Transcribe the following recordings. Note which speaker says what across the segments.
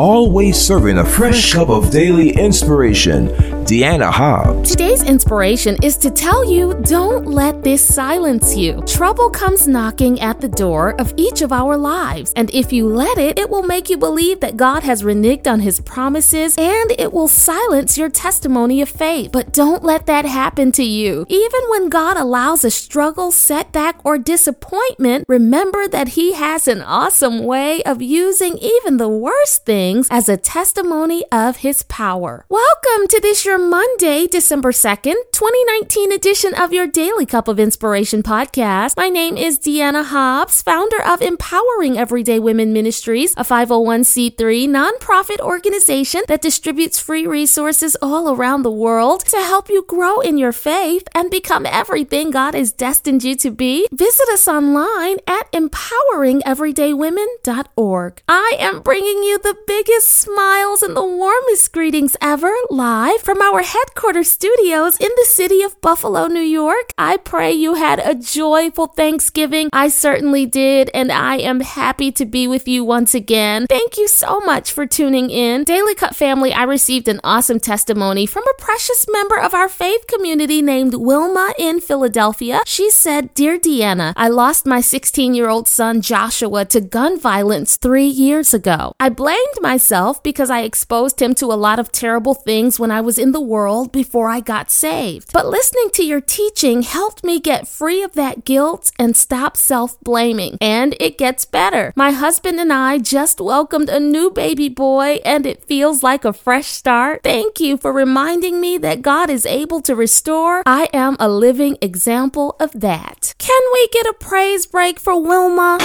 Speaker 1: always serving a fresh cup of daily inspiration, Dianna Hobbs.
Speaker 2: Today's inspiration is to tell you don't let this silence you. Trouble comes knocking at the door of each of our lives, and if you let it, it will make you believe that God has reneged on his promises and it will silence your testimony of faith. But don't let that happen to you. Even when God allows a struggle, setback, or disappointment, remember that he has an awesome way of using even the worst things as a testimony of his power. Welcome to this your Monday, December 2nd, 2019 edition of your Daily Cup of Inspiration podcast. My name is Dianna Hobbs, founder of Empowering Everyday Women Ministries, a 501c3 nonprofit organization that distributes free resources all around the world to help you grow in your faith and become everything God has destined you to be. Visit us online at empoweringeverydaywomen.org. I am bringing you the biggest smiles and the warmest greetings ever live from our headquarters studios in the city of Buffalo, New York. I pray you had a joyful Thanksgiving. I certainly did, and I am happy to be with you once again. Thank you so much for tuning in. Daily Cup family, I received an awesome testimony from a precious member of our faith community named Wilma in Philadelphia. She said, Dear Dianna, I lost my 16 year old son Joshua to gun violence three years ago. I blamed myself because I exposed him to a lot of terrible things when I was in the world before I got saved. But listening to your teaching helped me get free of that guilt and stop self blaming. And it gets better. My husband and I just welcomed a new baby boy, and it feels like a fresh start. Thank you for reminding me that God is able to restore. I am a living example of that. Can we get a praise break for Wilma?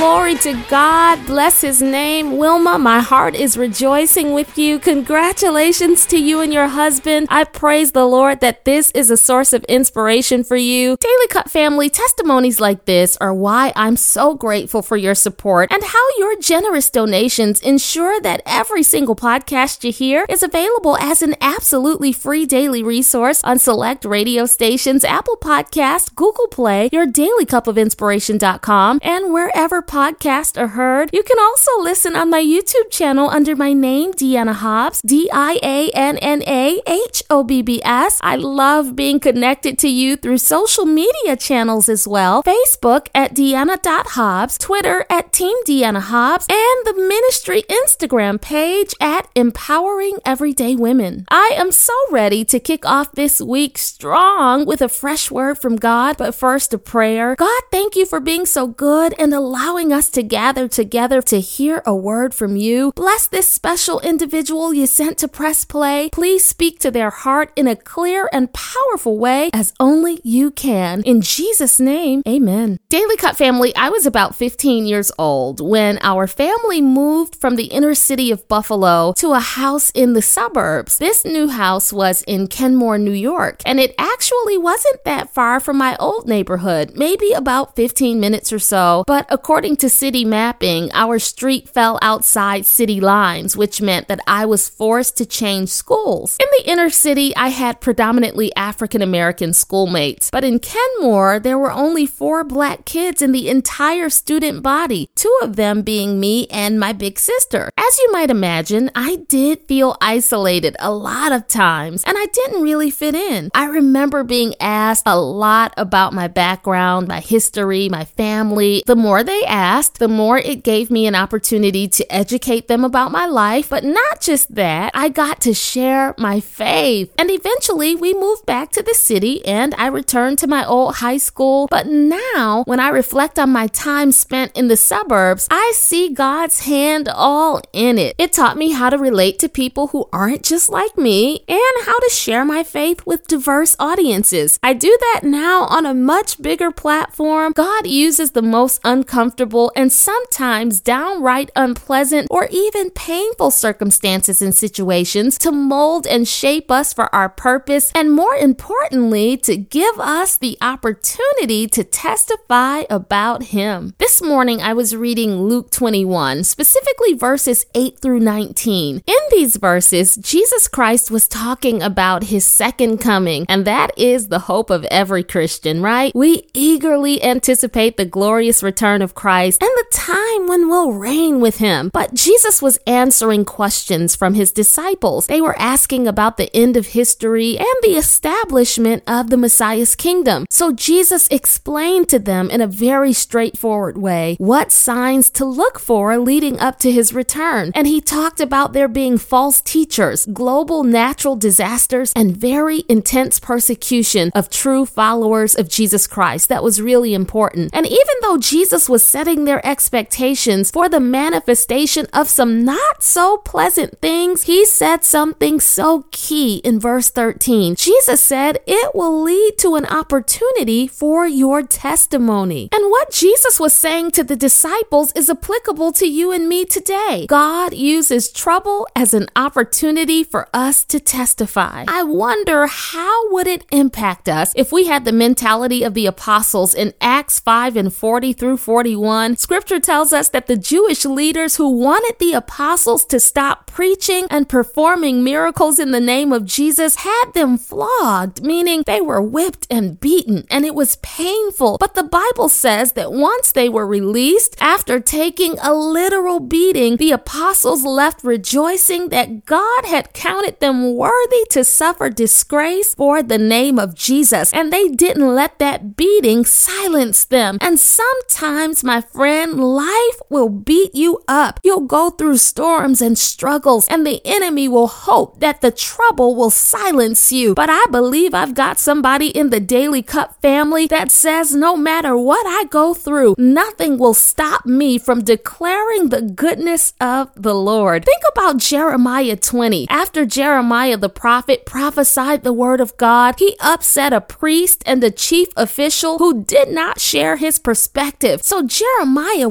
Speaker 2: Glory to God. Bless his name. Wilma, my heart is rejoicing with you. Congratulations to you and your husband. I praise the Lord that this is a source of inspiration for you. Daily Cup family testimonies like this are why I'm so grateful for your support and how your generous donations ensure that every single podcast you hear is available as an absolutely free daily resource on select radio stations, Apple Podcast, Google Play, your daily cup of inspiration.com, and wherever podcasts are heard. You can also listen on my YouTube channel under my name, Dianna Hobbs, D I A N N A H O B B S. I love being connected to you through social media channels as well Facebook at Dianna.Hobbs, Twitter at Team Dianna Hobbs, and the ministry Instagram page at Empowering Everyday Women. I am so ready to kick off this week strong with a fresh word from God, but first a prayer. God, thank you for being so good and allowing us to gather together to hear a word from you. Bless this special individual you sent to press play. Please speak to their heart in a clear and powerful way as only you can. In Jesus' name, amen. Daily Cup family, I was about 15 years old when our family moved from the inner city of Buffalo to a house in the suburbs. This new house was in Kenmore, New York, and it actually wasn't that far from my old neighborhood, maybe about 15 minutes or so. But according to city mapping, our street fell outside city lines, which meant that I was forced to change schools. In the inner city, I had predominantly African American schoolmates, but in Kenmore, there were only four black kids in the entire student body, two of them being me and my big sister. As you might imagine, I did feel isolated a lot of times, and I didn't really fit in. I remember being asked a lot about my background, my history, my family. The more they asked, the more it gave me an opportunity to educate them about my life. But not just that, I got to share my faith. And eventually, we moved back to the city and I returned to my old high school. But now, when I reflect on my time spent in the suburbs, I see God's hand all in it. It taught me how to relate to people who aren't just like me and how to share my faith with diverse audiences. I do that now on a much bigger platform. God uses the most uncomfortable stressful and sometimes downright unpleasant or even painful circumstances and situations to mold and shape us for our purpose, and more importantly, to give us the opportunity to testify about Him. This morning I was reading Luke 21, specifically verses 8 through 19. In these verses, Jesus Christ was talking about His second coming, and that is the hope of every Christian, right? We eagerly anticipate the glorious return of Christ and the time when we'll reign with Him. But Jesus was answering questions from His disciples. They were asking about the end of history and the establishment of the Messiah's kingdom. So Jesus explained to them in a very straightforward way what signs to look for leading up to his return. And he talked about there being false teachers, global natural disasters, and very intense persecution of true followers of Jesus Christ. That was really important. And even though Jesus was setting their expectations for the manifestation of some not so pleasant things, he said something so key in verse 13. Jesus said, It will lead to an opportunity for your testimony. And what Jesus was saying to the disciples is applicable to you and me today. God uses trouble as an opportunity for us to testify. I wonder how would it impact us if we had the mentality of the apostles in Acts 5 and 40 through 41. Scripture tells us that the Jewish leaders who wanted the apostles to stop preaching and performing miracles in the name of Jesus had them flogged, meaning they were whipped and beaten, and it was painful. But the Bible says that once they were released, after taking a literal beating, the apostles left rejoicing that God had counted them worthy to suffer disgrace for the name of Jesus. And they didn't let that beating silence them. And sometimes, my friend, life will beat you up. You'll go through storms and struggles, and the enemy will hope that the trouble will silence you. But I believe I've got somebody in the Daily Cup family that says no matter what I go through, nothing will stop me from declaring the goodness of the Lord. Think about Jeremiah 20. After Jeremiah the prophet prophesied the word of God, he upset a priest and a chief official who did not share his perspective. So Jeremiah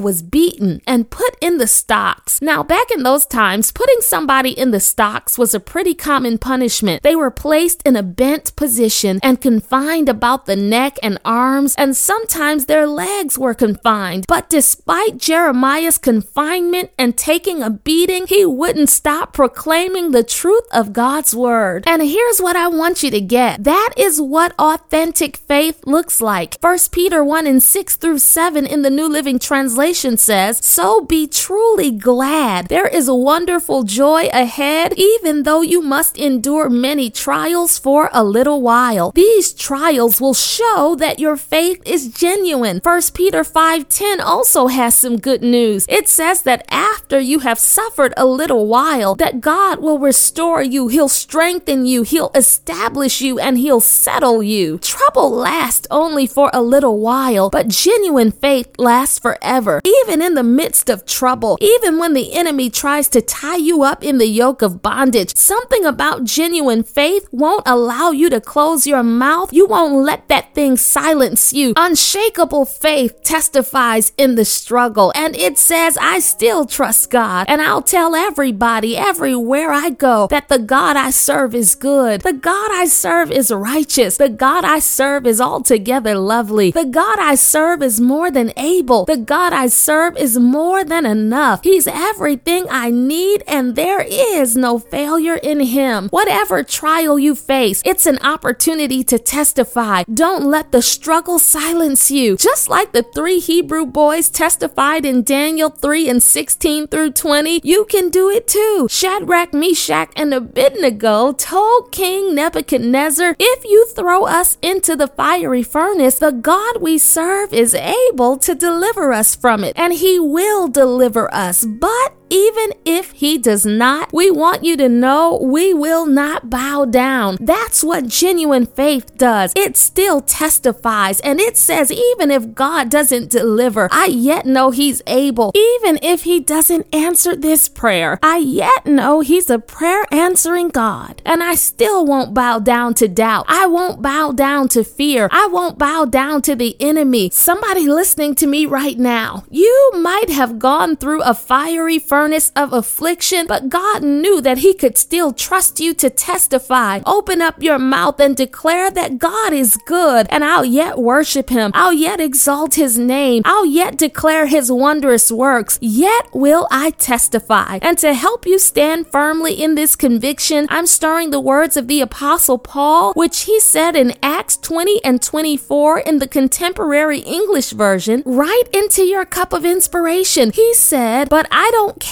Speaker 2: was beaten and put in the stocks. Now, back in those times, putting somebody in the stocks was a pretty common punishment. They were placed in a bent position and confined about the neck and arms, and sometimes their legs were confined. But despite Jeremiah's confinement and taking a beating, he wouldn't stop proclaiming the truth of God's word. And here's what I want you to get that is what authentic faith looks like. 1 Peter 1 and 6 through 7 in the New Living Translation says, So be truly glad. There is a wonderful joy ahead, even though you must endure many trials for a little while. These trials will show that your faith is genuine. 1 Peter 5:10 also has some good news. It says that after you have suffered a little while, that God will restore you, he'll strengthen you, he'll establish you, and he'll settle you. Trouble lasts only for a little while, but genuine faith lasts forever. Even in the midst of trouble, even when the enemy tries to tie you up in the yoke of bondage, something about genuine faith won't allow you to close your mouth. You won't let that thing silence you. Unshakable faith testifies in the struggle, and it says, I still trust God, and I'll tell everybody everywhere I go that the God I serve is good. The God I serve is righteous. The God I serve is altogether lovely. The God I serve is more than able. The God I serve is more than enough. He's everything I need, and there is no failure in Him. Whatever trial you face, it's an opportunity to testify. Don't let the struggle silence you. Just like the three Hebrew boys testified in Daniel 3 and 16 through 20, you can do it too. Shadrach, Meshach, and Abednego told King Nebuchadnezzar, If you throw us into the fiery furnace, the God we serve is able to deliver us from it, and he will deliver us. But even if he does not, we want you to know we will not bow down. That's what genuine faith does. It still testifies and it says, even if God doesn't deliver, I yet know he's able. Even if he doesn't answer this prayer, I yet know he's a prayer answering God. And I still won't bow down to doubt. I won't bow down to fear. I won't bow down to the enemy. Somebody listening to me right now, you might have gone through a fiery furnace of affliction, but God knew that He could still trust you to testify. Open up your mouth and declare that God is good, and I'll yet worship Him. I'll yet exalt His name. I'll yet declare His wondrous works. Yet will I testify. And to help you stand firmly in this conviction, I'm stirring the words of the Apostle Paul, which he said in Acts 20 and 24 in the contemporary English version, right into your cup of inspiration. He said, But I don't care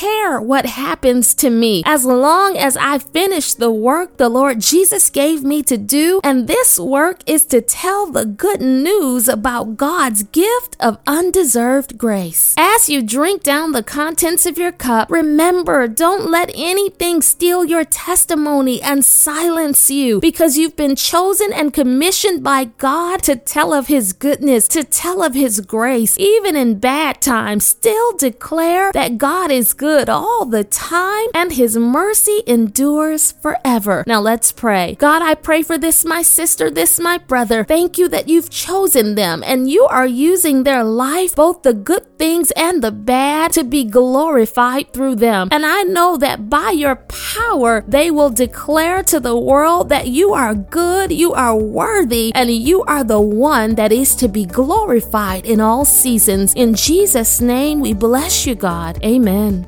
Speaker 2: what happens to me as long as I finish the work the Lord Jesus gave me to do. And this work is to tell the good news about God's gift of undeserved grace. As you drink down the contents of your cup, remember, don't let anything steal your testimony and silence you because you've been chosen and commissioned by God to tell of His goodness, to tell of His grace. Even in bad times, still declare that God is good all the time and His mercy endures forever. Now let's pray. God, I pray for this, my sister, this, my brother. Thank you that you've chosen them and you are using their life, both the good things and the bad, to be glorified through them. And I know that by your power, they will declare to the world that you are good, you are worthy, and you are the one that is to be glorified in all seasons. In Jesus' name, we bless you, God. Amen.